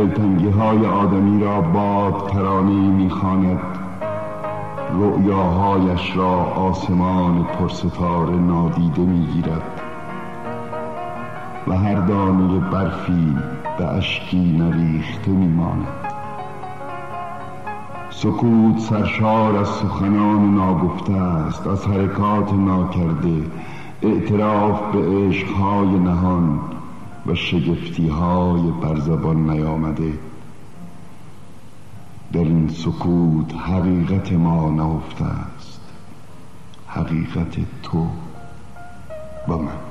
دلتنگی های آدمی را باد ترانه می‌خواند. رؤیاهایش را آسمان پرستاره نادیده می‌گیرد. و هر دانه برفی به اشکی نریخته میماند. سکوت سرشار از سخنان ناگفته است از حرکات ناکرده. اعتراف به عشقهای نهان. و شگفتیهای بر زبان نیامده. در این سکوت حقیقت ما نهفته است. حقیقت تو و من.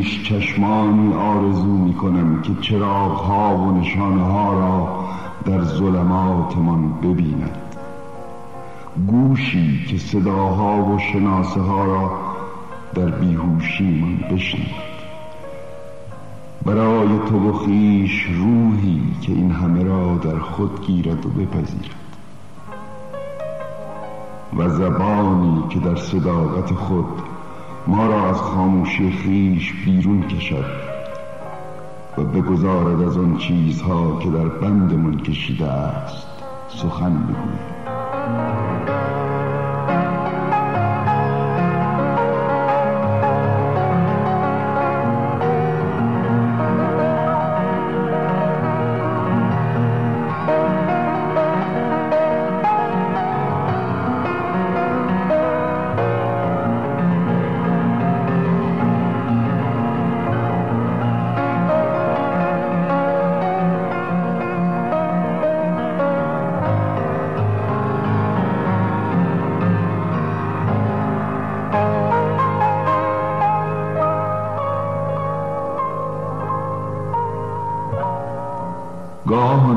خیش چشمانی آرزو می کنم که چراغ ها و نشانه ها را در ظلماتمان ببیند. گوشی که صداها و شناسه ها را در بیهوشیمان بشنید برای تو و خیش روحی که این همه را در خود گیرد و بپذیرد. و زبانی که در صداقت خود ما را از خاموشی خیش بیرون کشد و بگذارد از آن چیزها که در بندمان کشیده است سخن بگوید.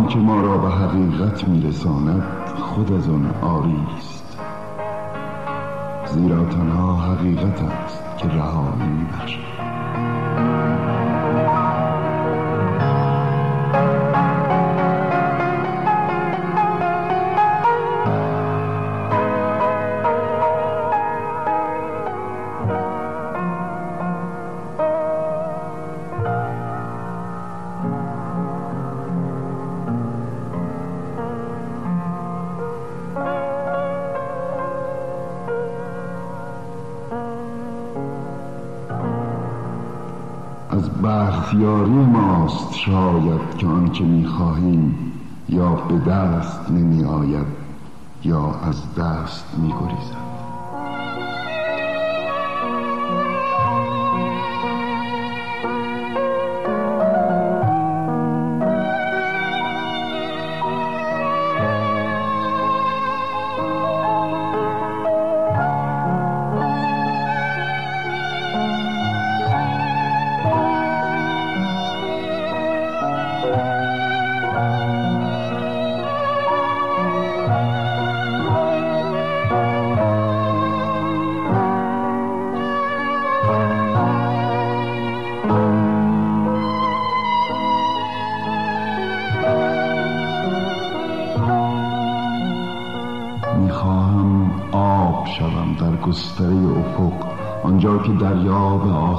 گاه آنچه ما را به حقیقت میرساند خود از آن آری است زیرا تنها حقیقت است که رهایی میبخشد آنچه می‌خواهیم یا به دست نمی آید یا از دست می گریزد.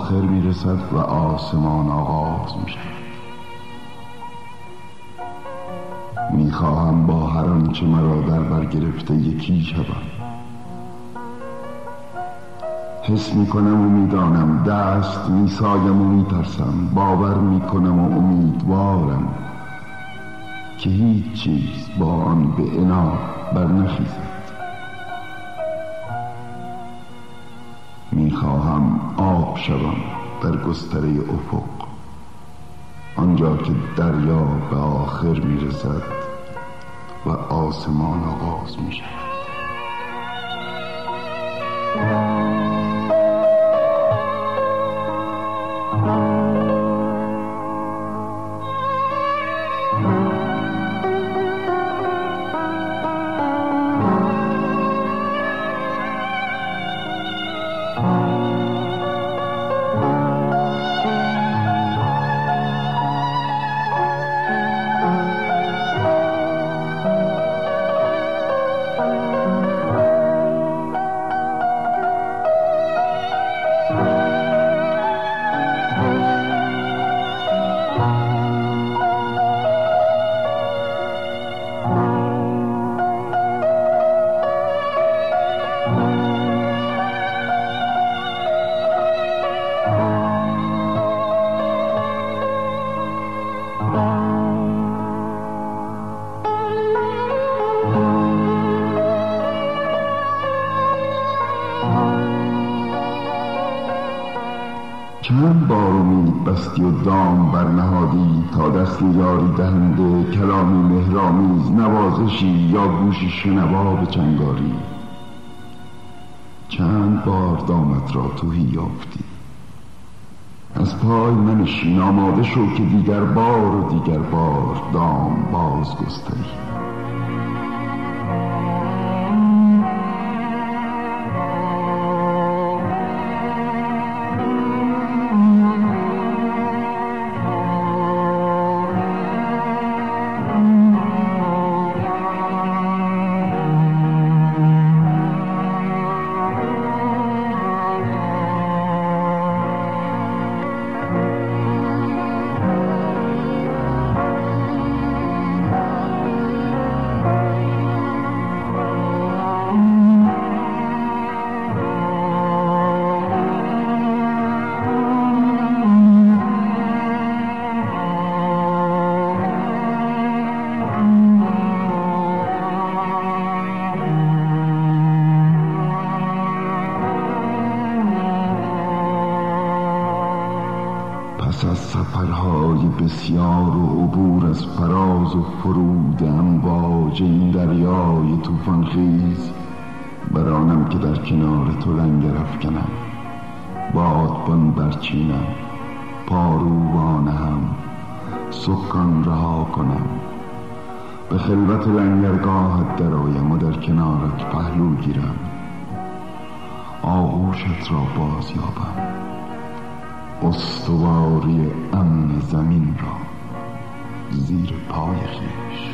آخر می‌رسد و آسمان آغاز می‌شود می‌خواهم با هر آنچه مرا در بر گرفته یکی شوم. حس می کنم و می‌دانم دست می سایم و می ترسم باور می کنم و امیدوارم که هیچ چیز با آن به انا بر شوم در گستره افق. آنجا که دریا به آخر می رسد و آسمان آغاز می شود یاری دهنده کلامی مهرامیز نوازشی یا گوشی شنوا به چنگاری. چند بار دامت را توهی یافتی. از پای منشین آماده شو که دیگر بار و دیگر بار دام باز گستری خلوت لنگرگاهت درآیم و در کنارت پهلو گیرم. آغوشت را باز یابم. استواری امن زمین را زیر پای خیش.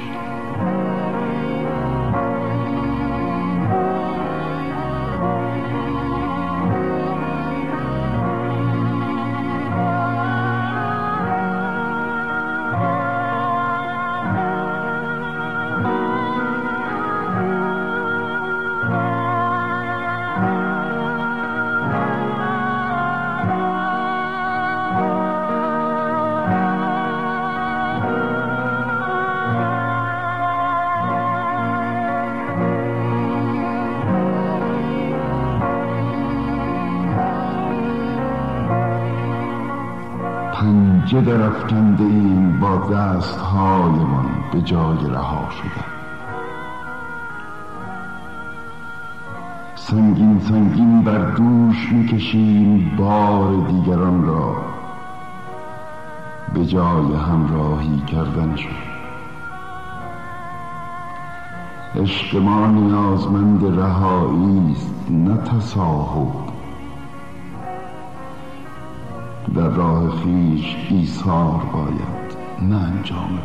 پنجه درفکنده ایم با دستهایمان به جای رها شدن. سنگین سنگین بر دوش می‌کشیم بار دیگران را به جای همراهی کردنشون عشق ما نیازمند رهایی است نه تصاحب. راه خیش ایثار باید نه انجام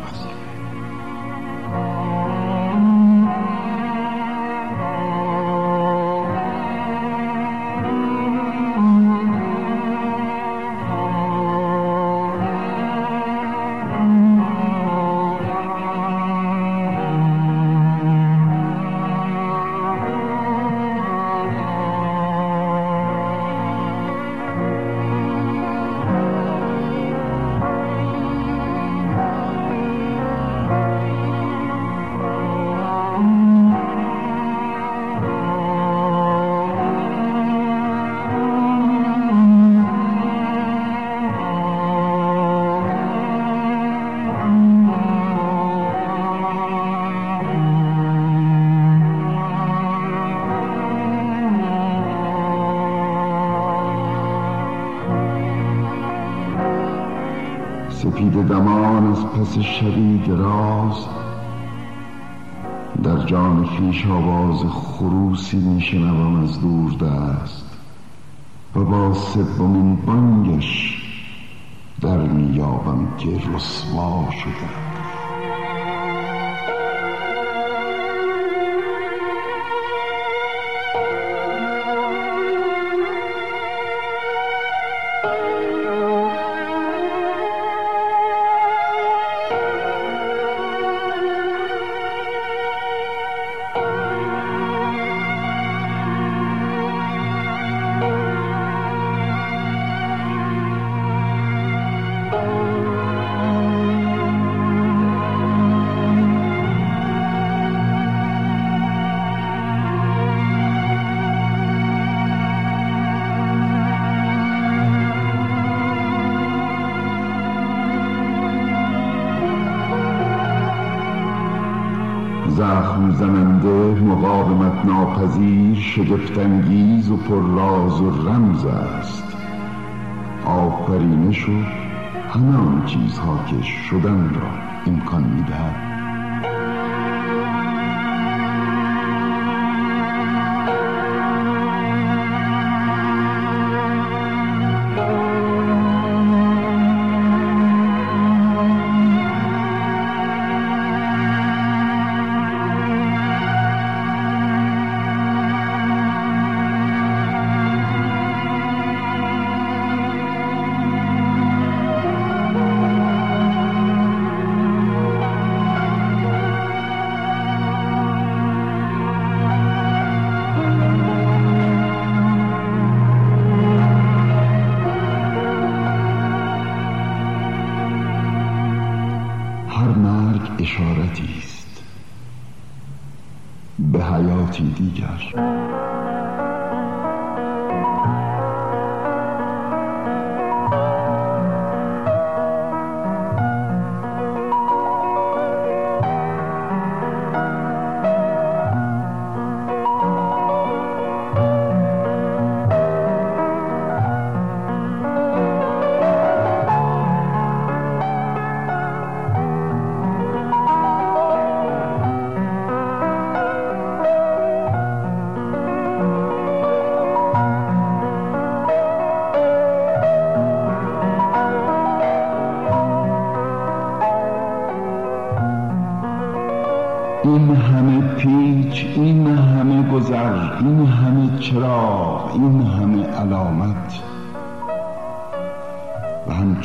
پس شبی دراز در جان خیش آواز خروسی میشنوم از دور دست و با سومین بانگش در میابم که رسوا شده ناپذیر شگفتانگیز و پر راز و رمز است. آفرینش و همه آن چیزها که شدن را امکان می‌دهد. حیاتی دیگر.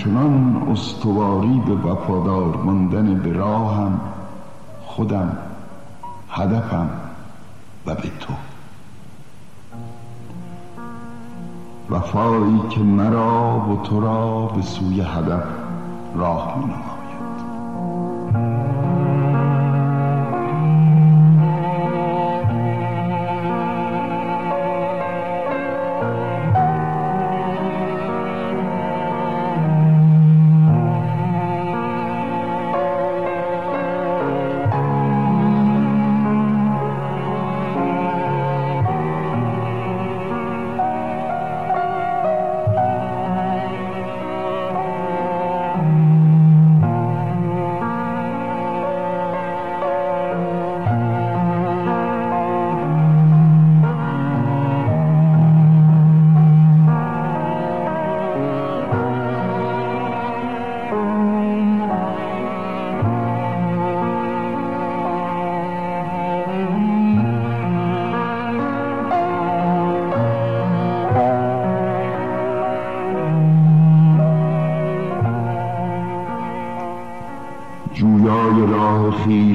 همچنان استواری به وفادار ماندن به راهم خودم هدفم و به تو. وفایی که مرا و تو را به سوی هدف راه می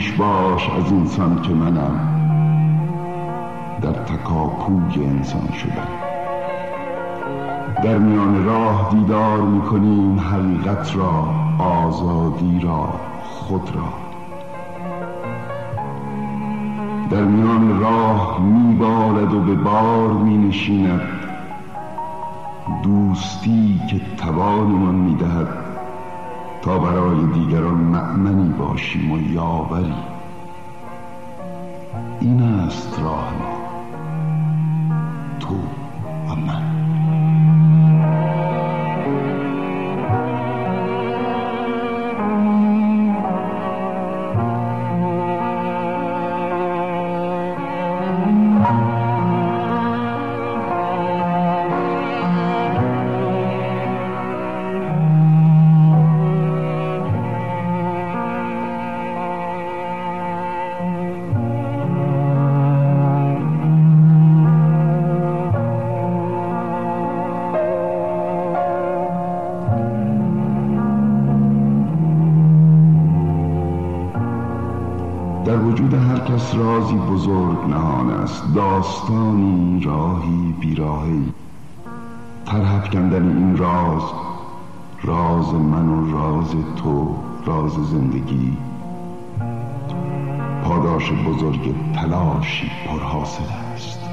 خیش باش از انسان که منم. در تکاپوی انسان شدن. در میان راه دیدار می‌کنیم حقیقت را آزادی را خود را. در میان راه میبالد و به بار مینشیند. دوستی که توانمان می‌دهد. برای دیگران مأمنی باشیم و یاوری این است راه ما. است داستانی راهی بیراهی. ترحب کندن این راز راز من و راز تو راز زندگی. پاداش بزرگ تلاشی پرحاصل است.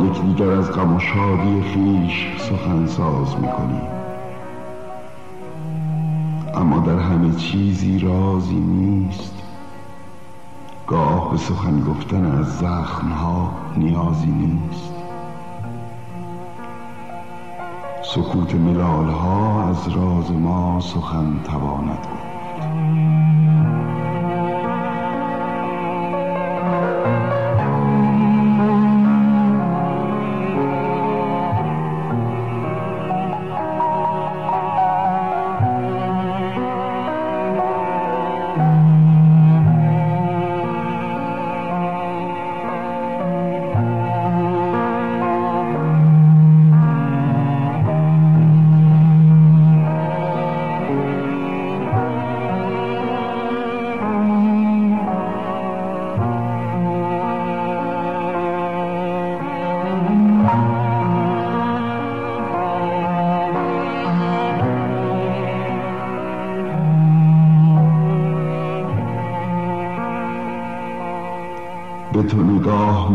یکدیگر از غم و شادی خیش سخن ساز می‌کنیم اما در همه چیزی رازی نیست. گاه به سخن گفتن از زخمها نیازی نیست. سکوت ملالها از راز ما سخن تواند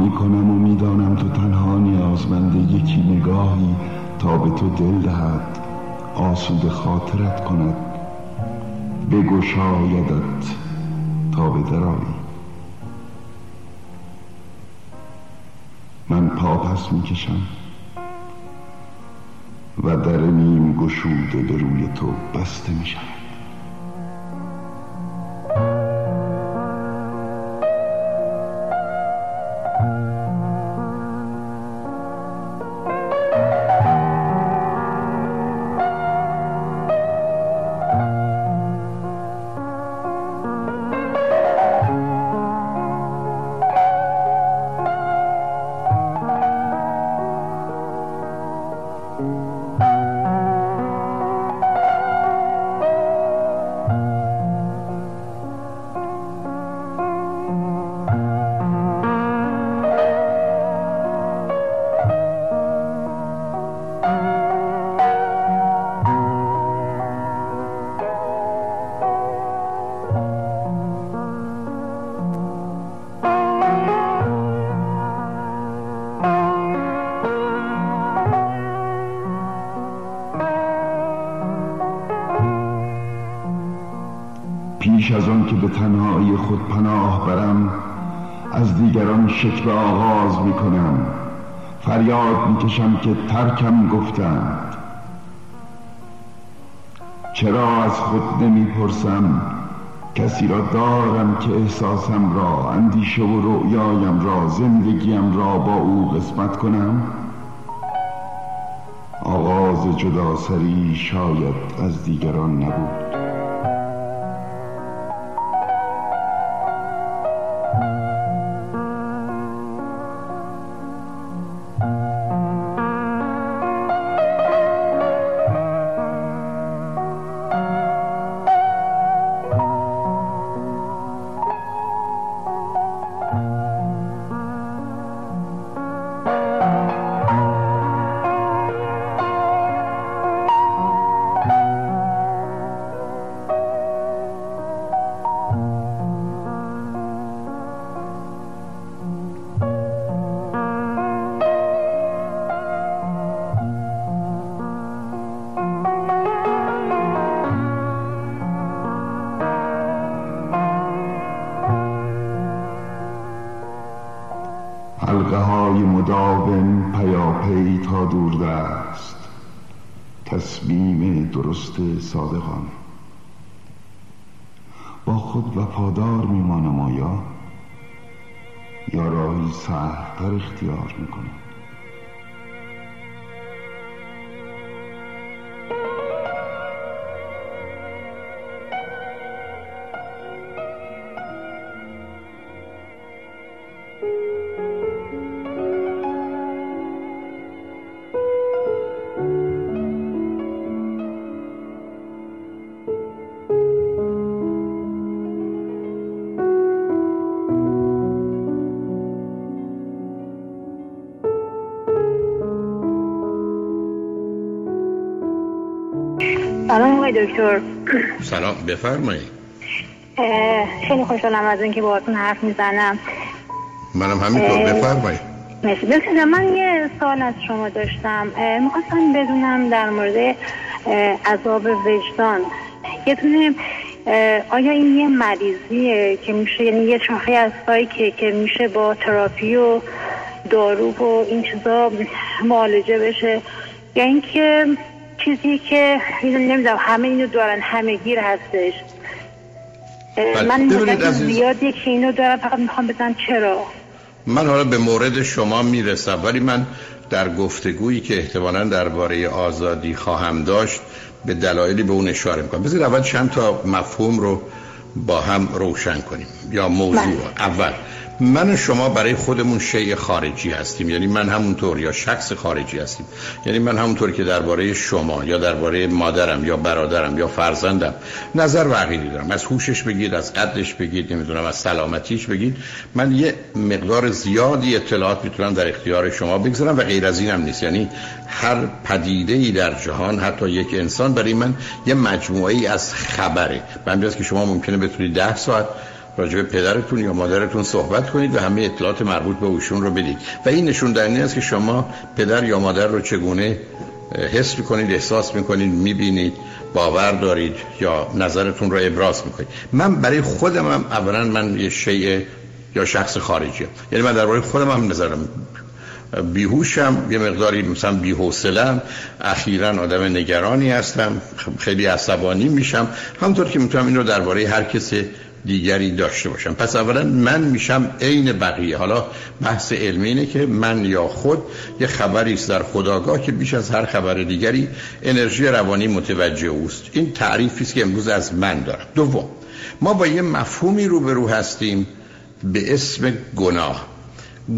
می‌کنم و می‌دانم تو تنها نیازمند یکی نگاهی تا به تو دل دهد آسود خاطرت کند. بگشایدت تا به درایی. من پا پس می‌کشم و در نیم گشوده به روی تو بسته میشم شکل آغاز می کنم فریاد می کشم که ترکم گفتند. چرا از خود نمی پرسم کسی را دارم که احساسم را اندیشه و رؤیایم را زندگیم را با او قسمت کنم؟ آغاز جدا سری شاید از دیگران نبود. دور است. تصمیم درست صادقان. با خود وفادار میمانم آیا؟ یا راهی سهلتر اختیار می‌کنم؟ دکتر. سلام بفرمایید خیلی خوشحالم از اینکه باهاتون حرف می‌زنم. منم همینطور بفرمایید مرسی. من یه سال از شما داشتم. می‌خواستم بدونم در مورد عذاب وجدان. یه تونه آیا این یه مریضیه که میشه یعنی یه چاخی از که که میشه با تراپی و دارو و این چیزا معالجه بشه؟ یا اینکه چیزی که نمی‌دونم همه اینو دارن همه گیر هستش. بله. من مدت زیادی که اینو دارم فقط می‌خوام بزن چرا. من حالا به مورد شما می‌رسم ولی من در گفتگویی که احتمالا درباره آزادی خواهم داشت به دلایلی به اون اشاره می‌کنم. بذار اول چند تا مفهوم رو با هم روشن کنیم. یا موضوع. بله. اول من شما برای خودمون شیء خارجی هستیم. یعنی من همونطور یا شخص خارجی هستیم. یعنی من همونطور که درباره شما یا درباره مادرم یا برادرم یا فرزندم نظر و عقیدی دارم. از هوشش بگید از قدش بگید نمی‌دونم از سلامتیش بگید. من یه مقدار زیادی اطلاعات می‌تونم در اختیار شما بگذارم و غیر از اینم نیست. یعنی هر پدیده ای در جهان حتی یک انسان برای من یه مجموعه ای از خبره. من که شما ممکنه بتونید ده ساعت راجع پدرتون یا مادرتون صحبت کنید و همه اطلاعات مربوط به اوشون رو بدید. و این نشون دهنده است که شما پدر یا مادر رو چگونه حس می‌کنید احساس می‌کنید می‌بینید باور دارید یا نظرتون رو ابراز می‌کنید. من برای خودم هم اولا من یه شیء یا شخص خارجی هم. یعنی من درباره خودم هم نظرم بیهوشم یه مقداری مثلا بیحوصلم اخیرا آدم نگرانی هستم. خیلی عصبانی میشم. همونطور که می‌تونم این رو درباره هر کسی دیگری داشته باشم. پس اولا من میشم عین بقیه. حالا بحث علمی اینه که من یا خود یه خبری است در خداگاه که بیش از هر خبر دیگری انرژی روانی متوجه اوست. این تعریفی است که امروز از من دارم. دوم ما با یه مفهومی روبرو هستیم به اسم گناه.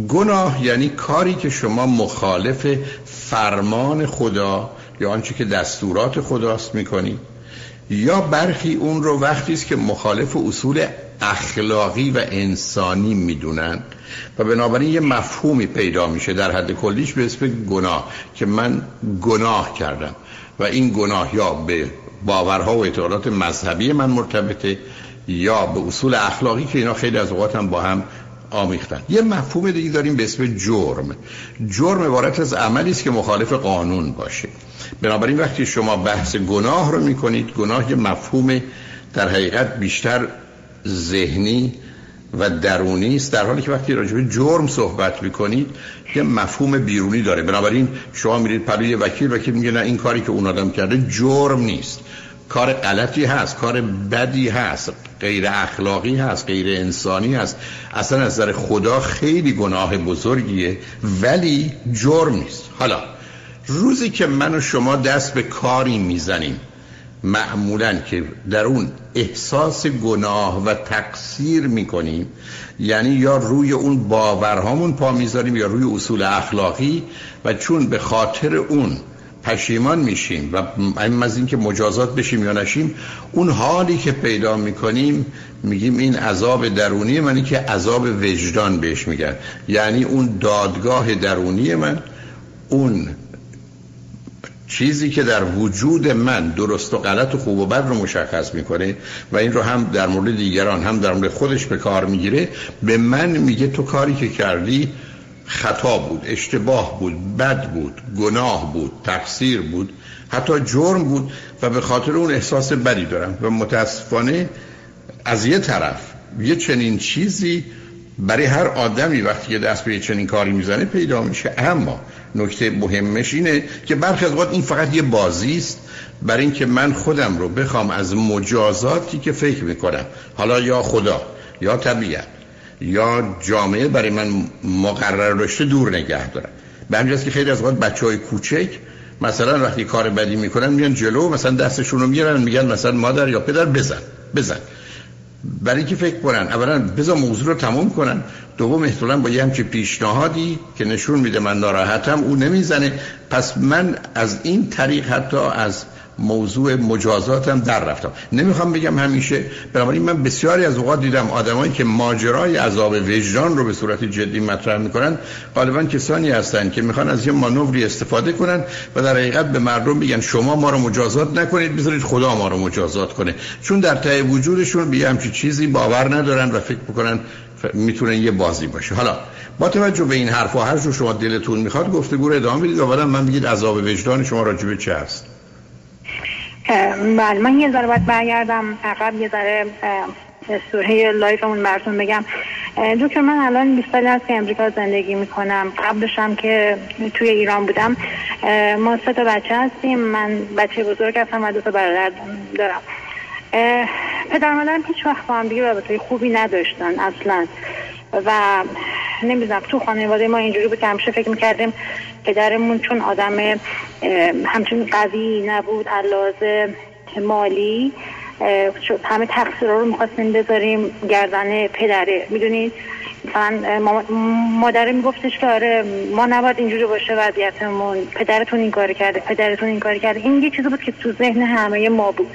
گناه یعنی کاری که شما مخالف فرمان خدا یا آنچه که دستورات خداست می‌کنید. یا برخی اون رو وقتی است که مخالف اصول اخلاقی و انسانی می‌دونن و بنابراین یه مفهومی پیدا میشه در حد کلیش به اسم گناه که من گناه کردم و این گناه یا به باورها و اعتقادات مذهبی من مرتبطه یا به اصول اخلاقی که اینا خیلی از اوقات هم با هم آمیختن. یه مفهوم دیگه داریم به اسم جرم. جرم عبارت از عملی است که مخالف قانون باشه. بنابراین وقتی شما بحث گناه رو می‌کنید گناه یه مفهوم در حقیقت بیشتر ذهنی و درونی است در حالی که وقتی راجع به جرم صحبت می‌کنید یه مفهوم بیرونی داره. بنابراین شما میرید پلوی وکیل وکیل میگه نه این کاری که اون آدم کرده جرم نیست. کار غلطی هست کار بدی هست غیر اخلاقی هست غیر انسانی هست. اصلا از نظر خدا خیلی گناه بزرگیه ولی جرم نیست. حالا روزی که من و شما دست به کاری می‌زنیم معمولا که در اون احساس گناه و تقصیر می‌کنیم یعنی یا روی اون باورهامون پا می‌ذاریم یا روی اصول اخلاقی و چون به خاطر اون پشیمان میشیم و این از اینکه مجازات بشیم یا نشیم اون حالی که پیدا می‌کنیم میگیم این عذاب درونی منی که عذاب وجدان بهش میگن. یعنی اون دادگاه درونی من اون چیزی که در وجود من درست و غلط و خوب و بد رو مشخص می‌کنه و این رو هم در مورد دیگران هم در مورد خودش به کار می‌گیره به من میگه تو کاری که کردی خطا بود اشتباه بود بد بود گناه بود تقصیر بود حتی جرم بود و به خاطر اون احساس بدی دارم و متاسفانه از یه طرف یه چنین چیزی برای هر آدمی وقتی که دست به چنین کاری می‌زنه پیدا میشه. اما نکته مهمش اینه که برخی از این فقط یه بازی است برای اینکه من خودم رو بخوام از مجازاتی که فکر می‌کنم حالا یا خدا یا طبیعت یا جامعه برای من مقرر داشته دور نگه دارم به همین که خیلی از وقت بچه های کوچک مثلا وقتی کار بدی می‌کنن میان جلو مثلا دستشون رو می‌گیرن میگن مثلا مادر یا پدر بزن بزن. برای اینکه فکر کنن اولا بذار موضوع رو تموم کنن. دوم احتمالاً با یه همچین پیشنهادی که نشون میده من ناراحتم او نمی‌زنه. پس من از این طریق حتی از موضوع مجازاتم در رفتم. نمی‌خوام بگم همیشه بنابراین من بسیاری از اوقات دیدم آدمایی که ماجرای عذاب وجدان رو به صورت جدی مطرح می‌کنن غالبا کسانی هستند که می‌خوان از یه مانوری استفاده کنن و در حقیقت به مردم میگن شما ما رو مجازات نکنید بذارید خدا ما رو مجازات کنه. چون در ته وجودشون به همچی چیزی باور ندارن و فکر می‌کنن می‌تونه یه بازی باشه. حالا با توجه به این حرف و هر شما دلتون می‌خواد گفتگو رو ادامه بدید اولا من بگید عذاب وجدان شما راجبه چه هست بله من یه ذره باید برگردم عقب یه ذره سوره لایفمون براتون بگم. دکتر من الان 20 سال از که امریکا زندگی می‌کنم. قبلشم که توی ایران بودم. ما سه تا بچه هستیم. من بچه بزرگ هستم و دو تا برادر دارم. پدر مادرم هیچ وقت با هم دیگه خوبی نداشتن اصلا. و نمی‌دونم تو خانواده ما اینجوری بود که همیشه فکر می‌کردیم پدرمون چون آدم همچون قوی نبود علاوه مالی همه تقصیرها رو می‌خواستیم بذاریم گردن پدره. می‌دونید مثلا مادره میگفتش که آره ما نباید اینجوری باشه وضعیتمون. پدرتون این کار کرده پدرتون این کار کرده. این یه چیزی بود که تو ذهن همه ما بود.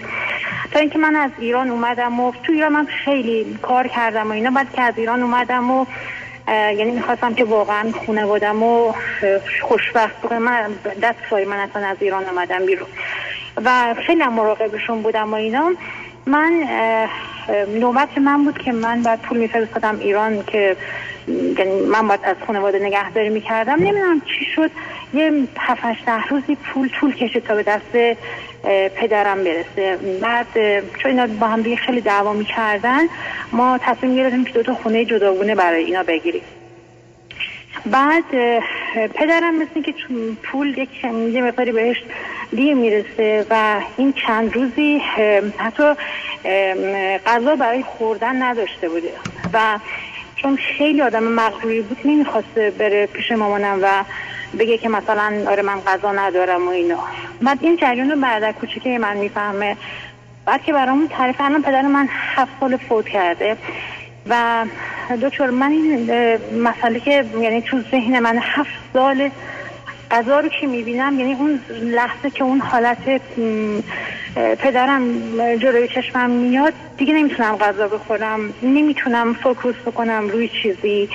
تا اینکه من از ایران اومدم و تو ایران من خیلی کار کردم و اینا بعد که از ایران اومدم و یعنی می‌خواستم که واقعا خانوادم و خوشبخت من دست سای من اصلا از ایران آمدم بیرون. و خیلی مراقبشون بودم و اینا. من نوبت من بود که من بعد پول میفرستادم ایران که یعنی من باید از خانواده نگهداری می‌کردم. نمی‌دونم چی شد. یه هفتش ده روزی پول طول کشید تا به دست پدرم برسه. بعد چون اینا با هم دیگه خیلی دعوا می‌کردن ما تصمیم گرفتیم که دو تا خونه جداگونه برای اینا بگیریم. بعد پدرم مثل که پول یک یه مقداری بهش دیر می‌رسه و این چند روزی حتی غذا برای خوردن نداشته بوده. و چون خیلی آدم مغروری بود نمی‌خواسته بره پیش مامانم و بگه که مثلا آره من غذا ندارم و اینا. بعد این جریان رو برادر کوچیکه من می‌فهمه. بعد که برامون تعریف الان پدر من هفت سال فوت کرده و دکتر من این مسئله که یعنی تو ذهن من هفت سال غذا رو که می‌بینم یعنی اون لحظه که اون حالت پدرم جلوی چشمم میاد دیگه نمی‌تونم غذا بخورم نمی‌تونم فوکوس بکنم روی چیزی.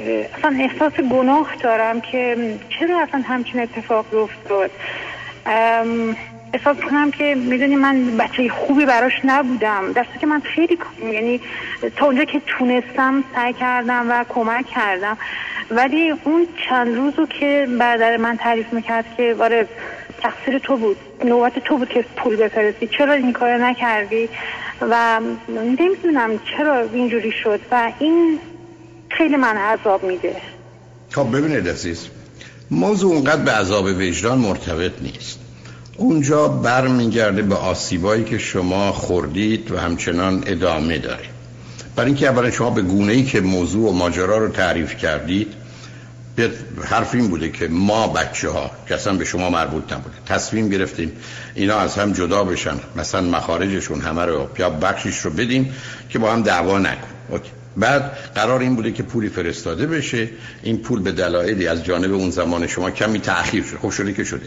اصلا احساس گناه دارم که چرا اصلا همچین اتفاق افتاد؟ احساس کنم که می‌دونی من بچه خوبی براش نبودم. دسته که من خیلی یعنی تا اونجا که تونستم سعی کردم و کمک کردم. ولی اون چند روزو که برادر من تعریف می‌کرد که آره تقصیر تو بود نوبت تو بود که پول بفرستی. چرا این کار نکردی؟ و نمی‌دونم چرا اینجوری شد. و این خیلی من عذاب میده. خب ببینید عزیز موضوع اونقدر به عذاب وجدان مرتبط نیست. اونجا برمیگرده به آسیبایی که شما خوردید و همچنان ادامه دارید. برای اینکه اولا شما به گونه ای که موضوع و ماجرا رو تعریف کردید به حرف این بوده که ما بچه ها که اصلا به شما مربوط نبوده تصمیم گرفتیم اینا از هم جدا بشن مثلا مخارجشون همه رو یا بخشش رو بدیم که با هم دعوا نکن اوکی. بعد قرار این بوده که پولی فرستاده بشه. این پول به دلایلی از جانب اون زمان شما کمی تأخیر شده خب شده که شده.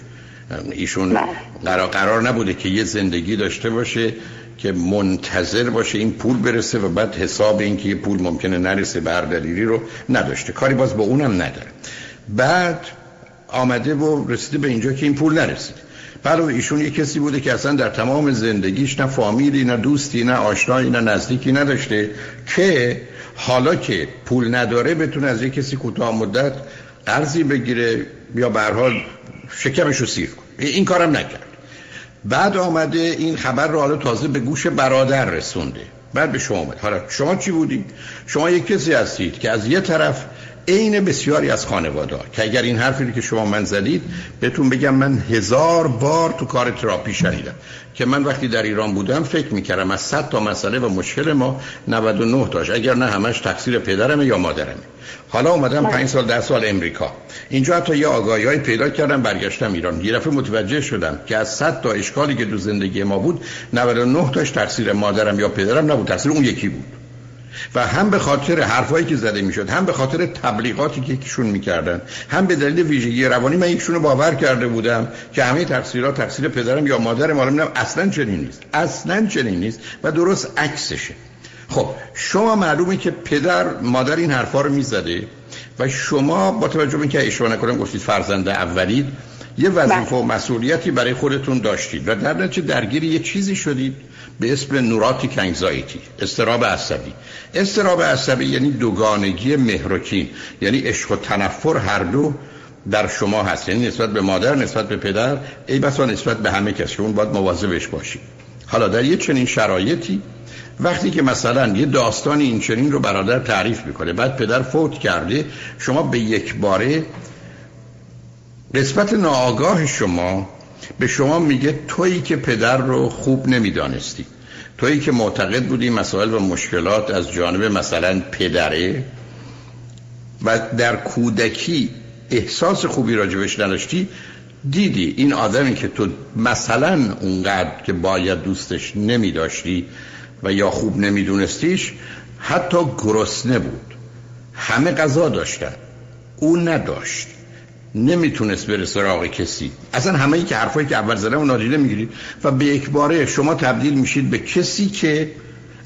ایشون بله. قرار, قرار نبوده که یه زندگی داشته باشه که منتظر باشه این پول برسه و بعد حساب این که یه پول ممکنه نرسه بردلیری رو نداشته. کاری باز با اونم نداره. بعد آمده و رسیده به اینجا که این پول نرسید. بعد ایشون یه کسی بوده که اصلا در تمام زندگیش نه فامیلی نه دوستی نه آشنایی نه نزدیکی نداشته که حالا که پول نداره بتونه از یه کسی کوتاه مدت قرضی بگیره یا به حال شکمش رو سیر کنه. این کارم نکرد. بعد آمده این خبر رو حالا تازه به گوش برادر رسونده. بعد به شما اومد حالا شما چی بودی شما یک کسی هستید که از یه طرف عین بسیاری از خانواده که اگر این حرفی که شما من زدید بهتون بگم من هزار بار تو کار تراپی شنیدم که من وقتی در ایران بودم فکر می‌کردم از 100 تا مسئله و مشکل ما 99 تاش اگر نه همش تقصیر پدرمه یا مادرمه. حالا اومدم 5 سال 10 سال امریکا. اینجا حتی یه آگاهی های پیدا کردم برگشتم ایران. یه دفعه متوجه شدم که از 100 تا اشکالی که دو زندگی ما بود 99 تاش تقصیر مادرم یا پدرم نبود تقصیر اون یکی بود. و هم به خاطر حرفایی که زده می‌شد هم به خاطر تبلیغاتی که یکشون می‌کردن هم به دلیل ویژگی روانی من یکشون باور کرده بودم که همه تقصیرات تقصیر پدرم یا مادرم حالا اصلا چنین نیست اصلا چنین نیست و درست عکسشه. خب شما معلومه که پدر مادر این حرفا رو می‌زده و شما با توجه به اینکه اشتباه نکنم گفتید فرزند اولید یه وظیفه و بله. مسئولیتی برای خودتون داشتید و در نتیجه درگیر یه چیزی شدید به اسم نوراتیک انگزایتی استراب عصبی استراب عصبی یعنی دوگانگی مهرکین یعنی عشق و تنفر هر دو در شما هست یعنی نسبت به مادر نسبت به پدر ای بسا نسبت به همه کس شما باید مواظبش باشید حالا در یه چنین شرایطی وقتی که مثلا یه داستان این چنین رو برادر تعریف می‌کنه بعد پدر فوت کرده شما به یک باره نسبت ناآگاه شما به شما میگه تویی که پدر رو خوب نمی‌دانستی. تویی که معتقد بودی مسائل و مشکلات از جانب مثلا پدره و در کودکی احساس خوبی راجبش نداشتی دیدی این آدمی که تو مثلا اونقدر که باید دوستش نمی داشتی و یا خوب نمیدونستیش حتی گرسنه بود. همه غذا داشتن. او نداشت. نمی‌تونست بره سراغ کسی. اصلا همه ای که حرفایی که اول زدم و نادیده می‌گیرید و به یک باره شما تبدیل میشید به کسی که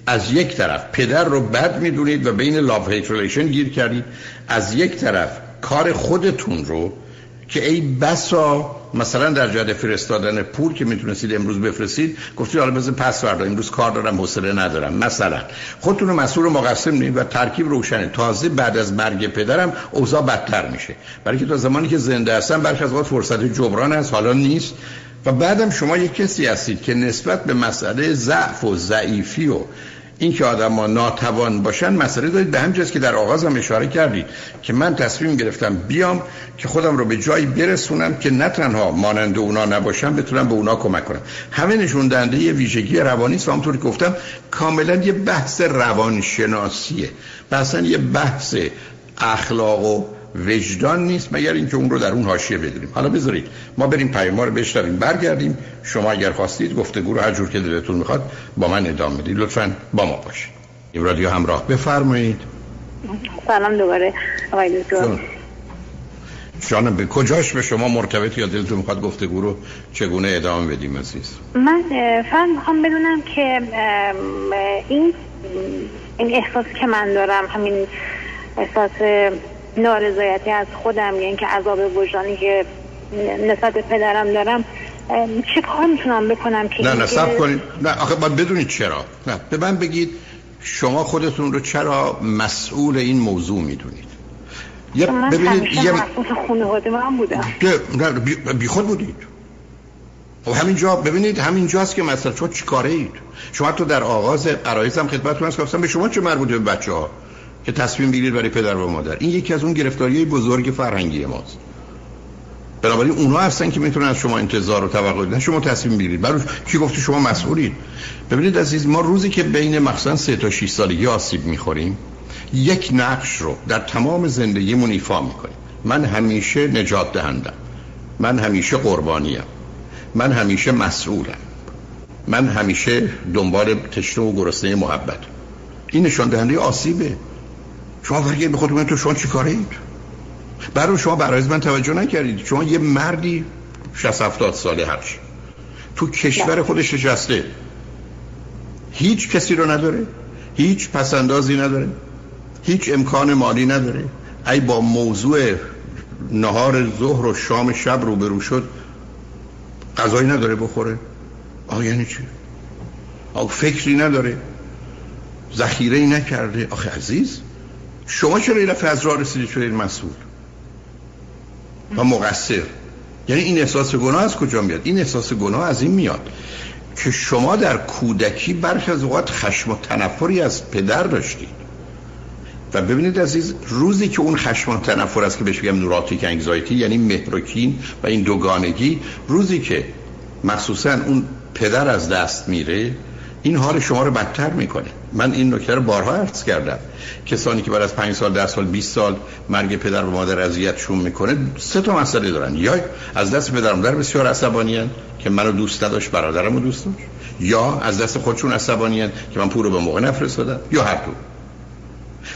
از یک طرف پدر رو بد می‌دونید و بین لاف هیت گیر کردید از یک طرف کار خودتون رو که ای بسا مثلا در جهت فرستادن پول که می‌تونستید امروز بفرستید گفتید حالا بزن پس فردا امروز کار دارم حوصله ندارم. مثلا خودتون مسئول مقسم نید و ترکیب روشنه. تازه بعد از مرگ پدرم اوضاع بدتر میشه. برای که تا زمانی که زنده هستم برخی از وقت فرصت جبران هست حالا نیست. و بعدم شما یک کسی هستید که نسبت به مسئله ضعف و ضعیفی و این که آدم ها ناتوان باشن مسئله دارید به همجاست که در آغاز هم اشاره کردید که من تصمیم گرفتم بیام که خودم رو به جایی برسونم که نه تنها مانند اونا نباشم بتونم به اونا کمک کنم. همه نشون دهنده یه ویژگی روانی است و همونطوری گفتم کاملا یه بحث روانشناسیه. مثلا یه بحث اخلاق و وجدان نیست مگر اینکه اون رو در اون حاشیه بدونیم. حالا بذارید ما بریم پیام رو بشنویم برگردیم. شما اگر خواستید گفتگو رو هر جور که دلتون می‌خواد با من ادامه بدید. لطفا با ما باشید. این رادیو همراه. بفرمایید. سلام دوباره. آقای دکتر. جانم به کجاش به شما مرتبط یا دلتون می‌خواد گفتگو رو چگونه ادامه بدیم عزیز؟ من فقط می‌خوام بدونم که این این احساس که من دارم همین احساس نارضایتی از خودم یا اینکه عذاب وجدانی که نسبت به پدرم دارم چه کار می‌تونم بکنم که نه نه سب کنید. نه آخه باید بدونید چرا. نه به من بگید شما خودتون رو چرا مسئول این موضوع می‌دونید؟ یا ببینید یه خانواده من بودم. نه بی, بی خود بودید. و خب همینجا ببینید همینجاست که مثلا شما چیکاره اید شما تو در آغاز عرایزم خدمتتون هست گفتم به شما چه مربوطه به بچه ها که تصمیم بگیرید برای پدر و مادر. این یکی از اون گرفتاری بزرگ فرهنگی ماست. بنابراین اونها هستن که می‌تونن از شما انتظار و توقع دارن شما تصمیم بگیرید. برای کی گفته شما مسئولید؟ ببینید عزیز ما روزی که بین مثلا 3 تا 6 سالگی آسیب می‌خوریم یک نقش رو در تمام زندگیمون ایفا می‌کنیم. من همیشه نجات دهندم. من همیشه قربانیم. من همیشه مسئولم. من همیشه دنبال تشنه و گرسنه محبت. این نشان دهنده آسیبه. شما برگرد به خودتون تو شما چی کاره اید برای شما برای من توجه نکردید. شما یه مردی 60 70 ساله هرچی. تو کشور خودش نشسته هیچ کسی رو نداره. هیچ پسندازی نداره. هیچ امکان مالی نداره. ای با موضوع نهار ظهر و شام شب روبرو شد غذایی نداره بخوره. آقا یعنی چی؟ آقا فکری نداره. ذخیره ای نکرده. آخه عزیز شما چرا این از راه رسیدید شدید مسئول؟ و مقصر. یعنی این احساس گناه از کجا میاد؟ این احساس گناه از این میاد که شما در کودکی برخی از اوقات خشم و تنفری از پدر داشتید. و ببینید عزیز روزی که اون خشم و تنفر است که بهش میگم نوراتیک انگزایتی یعنی مهروکین و این دوگانگی روزی که مخصوصا اون پدر از دست میره این حال شما رو بدتر می‌کنه. من این نکته رو بارها عرض کردم. کسانی که بعد از 5 سال 10 سال 20 سال مرگ پدر و مادر اذیتشون می‌کنه سه تا مسئله دارن. یا از دست پدر و مادر بسیار عصبانیان که منو دوست نداشت برادرمو دوست داشت. یا از دست خودشون عصبانیان که من پول رو به موقع نفرستادم. یا هر دو.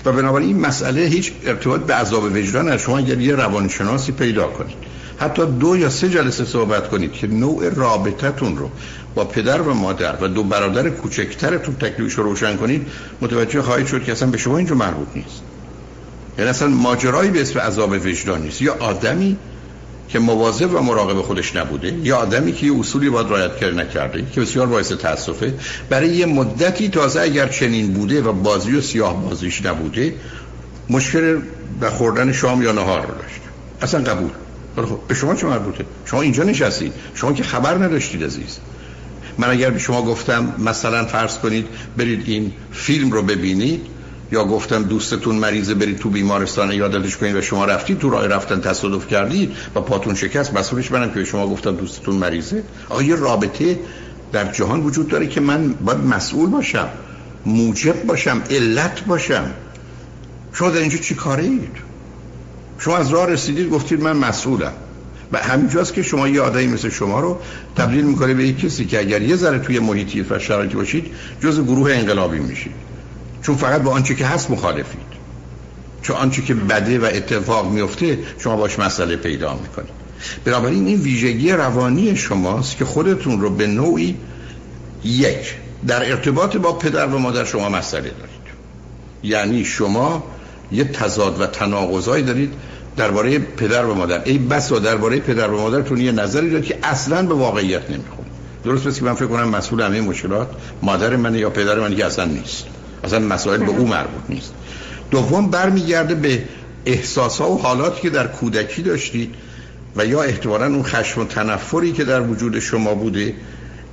و بنابراین این مسئله هیچ ارتباط به عذاب وجدان از شما اگر یه روانشناسی پیدا کنید حتی دو یا سه جلسه صحبت کنید که نوع رابطتون رو با پدر و مادر و دو برادر کوچکترتون تکلیفش رو روشن کنید متوجه خواهید شد که اصلا به شما اینجا مربوط نیست. یعنی اصلا ماجرایی به اسم عذاب وجدان نیست. یا آدمی که مواظب و مراقب خودش نبوده یا آدمی که یه اصولی باید رعایت کرده نکرده که بسیار باعث تاسفه. برای یه مدتی تازه اگر چنین بوده و بازی و سیاه بازیش نبوده مشکل به خوردن شام یا نهار رو داشته اصلا قبول. خب به شما چه مربوطه؟ شما اینجا نشستید. شما که خبر نداشتید عزیز. من اگر به شما گفتم مثلا فرض کنید برید این فیلم رو ببینید یا گفتم دوستتون مریضه برید تو بیمارستان یادتش کنید و شما رفتید تو راه رفتن تصادف کردید و پاتون شکست مسئولش منم که شما گفتم دوستتون مریضه. آیا یه رابطه در جهان وجود داره که من باید مسئول باشم موجب باشم علت باشم. شما در اینجا چی کاره اید شما از راه رسیدید گفتید من مسئولم. و همینجاست که شما یه آدمی مثل شما رو تبدیل می‌کنه به یک کسی که اگر یه ذره توی محیطی و شرایطی باشید جز گروه انقلابی میشید. چون فقط با آنچه که هست مخالفید. چون آنچه که بده و اتفاق میفته شما باش مسئله پیدا می‌کنید. بنابراین این ویژگی روانی شماست که خودتون رو به نوعی یک در ارتباط با پدر و مادر شما مسئله دارید. یعنی شما یه تضاد و تناقضایی دارید درباره پدر و مادر. ای بسا درباره پدر و مادرتون یه نظری دارید که اصلا به واقعیت نمی‌خونه درست پس که من فکر کنم مسئول همه مشکلات مادر من یا پدر من که اصلا نیست. اصلا مسائل به او مربوط نیست. دوم برمیگرده به احساس و حالاتی که در کودکی داشتید و یا احتمالا اون خشم و تنفری که در وجود شما بوده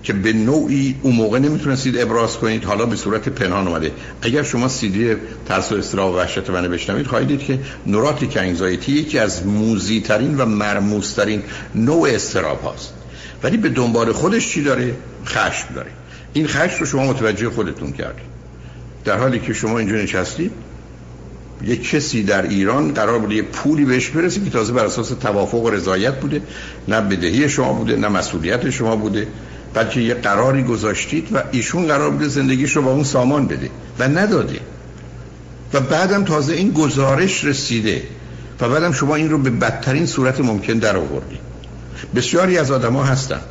که به نوعی اون موقع نمی‌تونستید ابراز کنید. حالا به صورت پنهان اومده. اگر شما سیدی ترس و استرا و وحشت منو بشنوید خواهید دید که نوراتیک انگزایتی یکی از موزی ترین و مرموز ترین نوع استراب هاست. ولی به دنبال خودش چی داره؟ خشم داره. این خشم رو شما متوجه خودتون کردید. در حالی که شما اینجا نشستید یک کسی در ایران قرار بوده یه پولی بهش برسه که تازه بر اساس توافق و رضایت بوده. نه بدهی شما بوده نه مسئولیت شما بوده. بلکه یه قراری گذاشتید و ایشون قرار بوده زندگیش رو با اون سامان بده و نداده. و بعدم تازه این گزارش رسیده و بعدم شما این رو به بدترین صورت ممکن در آوردید. بسیاری از آدما هستند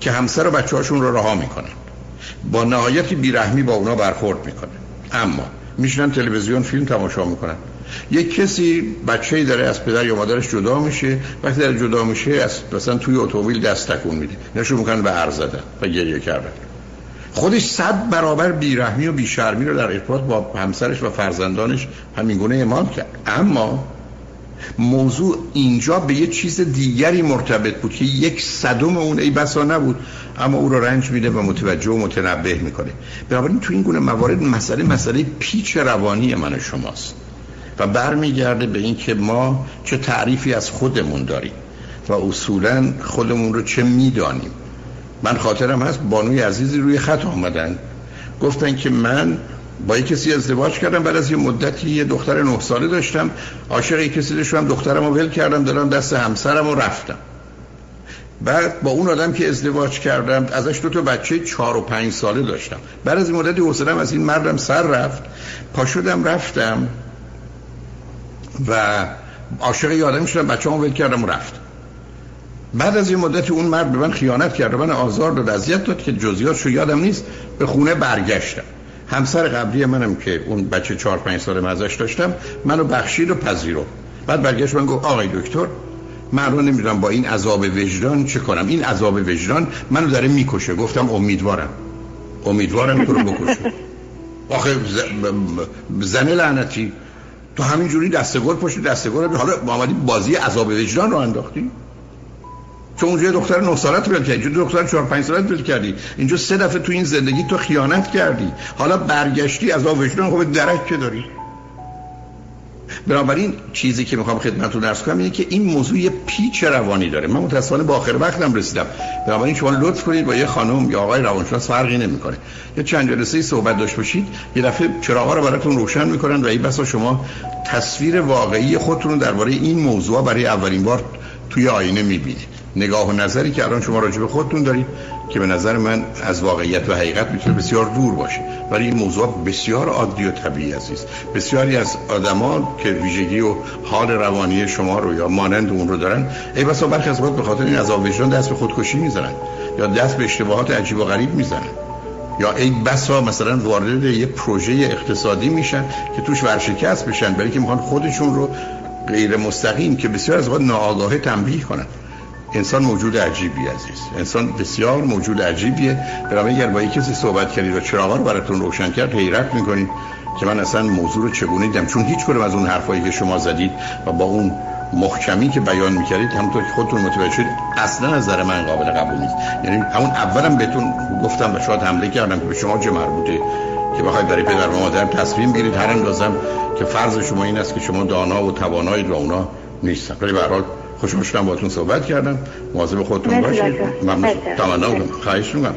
که همسر و بچه هاشون رو رها می‌کنن. با نهایتی بیرحمی با اونا برخورد می‌کنه اما میشنن تلویزیون فیلم تماشا می‌کنن. یک کسی بچه‌ای داره از پدر یا مادرش جدا میشه وقتی در جدا میشه از مثلا توی اتومبیل دست تکون میده. نشون می‌کنن به عرض زدن و گریه کردن. خودش صد برابر بیرحمی و بیشرمی رو در ارتباط با همسرش و فرزندانش همین گونه اعمال کرد. اما موضوع اینجا به یه چیز دیگری مرتبط بود که یک صدم اون ای بسا نبود اما او رو رنج میده و متوجه و متنبه می‌کنه. بنابراین تو این گونه موارد مسئله مسئله پیچ روانی من شماست و برمیگرده به این که ما چه تعریفی از خودمون داریم و اصولا خودمون رو چه می‌دانیم. من خاطرم هست بانوی عزیزی روی خط آمدن. گفتن که من با یک کسی ازدواج کردم بعد از یه مدتی یه دختر نه ساله داشتم. عاشق یک کسی داشتم دخترم رو ول کردم دارم دست همسرم رو رفتم. بعد با اون آدم که ازدواج کردم ازش دو تا بچه چهار و پنج ساله داشتم. بعد از این مدتی حوصلم از این مردم سر رفت. پا شدم رفتم و عاشق یه آدمی شدم بچه ول کردم و رفت. بعد از این مدتی اون مرد به من خیانت کرد من آزار داد اذیت داد که جزئیاتش یادم نیست به خونه برگشتم. همسر قبلی منم که اون بچه چهار پنج ساله ازش داشتم منو بخشید و پذیرو بعد برگشت من گفت آقای دکتر من رو نمی‌دونم با این عذاب وجدان چه کنم. این عذاب وجدان منو داره می‌کشه. گفتم امیدوارم. امیدوارم تو رو بکشه. آخه زن لعنتی. تو همینجوری دستگل پشت دستگل حالا محمدی بازی عذاب وجدان رو انداختی؟ چون اونجا دختر 9 سالت ول کردی. اینجا دختر 4 5 سالت ول کردی. اینجا سه دفعه تو این زندگی تو خیانت کردی. حالا برگشتی از وجدان خب درک که داری؟ بنابراین چیزی که می‌خوام خدمتتون عرض کنم اینه که این موضوع یه پیچ روانی داره. من متاسفانه با آخر وقتم رسیدم. بنابراین شما لطف کنید با یه خانم یا آقای روانشناس فرقی نمی‌کنه. یه چند جلسه صحبت داشت باشید. یه دفعه چراغا رو براتون روشن می‌کنن و این بسا شما تصویر واقعی خودتون رو درباره این موضوع برای اولین بار توی آینه می‌بینید. نگاه و نظری که الان شما راجع به خودتون دارید که به نظر من از واقعیت و حقیقت می‌تونه بسیار دور باشه. ولی این موضوع بسیار عادی و طبیعی عزیز. بسیاری از آدما که ویژگی و حال روانی شما رو یا مانند اون رو دارن ای بسا برخی از به خاطر این عذاب وجدان دست به خودکشی می‌زنن یا دست به اشتباهات عجیب و غریب می‌زنن. یا ای بسا مثلا وارد یه پروژه اقتصادی میشن که توش ورشکست بشن برای که می‌خوان خودشون رو غیر مستقیم که بسیار از وقت ناآگاهه تنبیه کنن. انسان موجود عجیبی عزیز. انسان بسیار موجود عجیبیه. برای اگر با کسی صحبت کردید و چراغا رو براتون روشن کرد حیرت می‌کنید که من اصلا موضوع رو چگونه دیدم. چون هیچ کدوم از اون حرفایی که شما زدید و با اون محکمی که بیان می‌کردید همونطور که خودتون متوجه شدید اصلا نظر من قابل قبول نیست. یعنی همون اولم بهتون گفتم و شاید حمله کردم که به شما چه مربوطه که بخواید برای پدر و مادر تصمیم گیرید هر اندازم که فرض شما این است که شما دانا و توانایی و اونا نیستن. ولی به خوشم شدم باهاتون صحبت کردم. مواظب خودتون باشید ممنون. تمنا خواهش می‌کنم.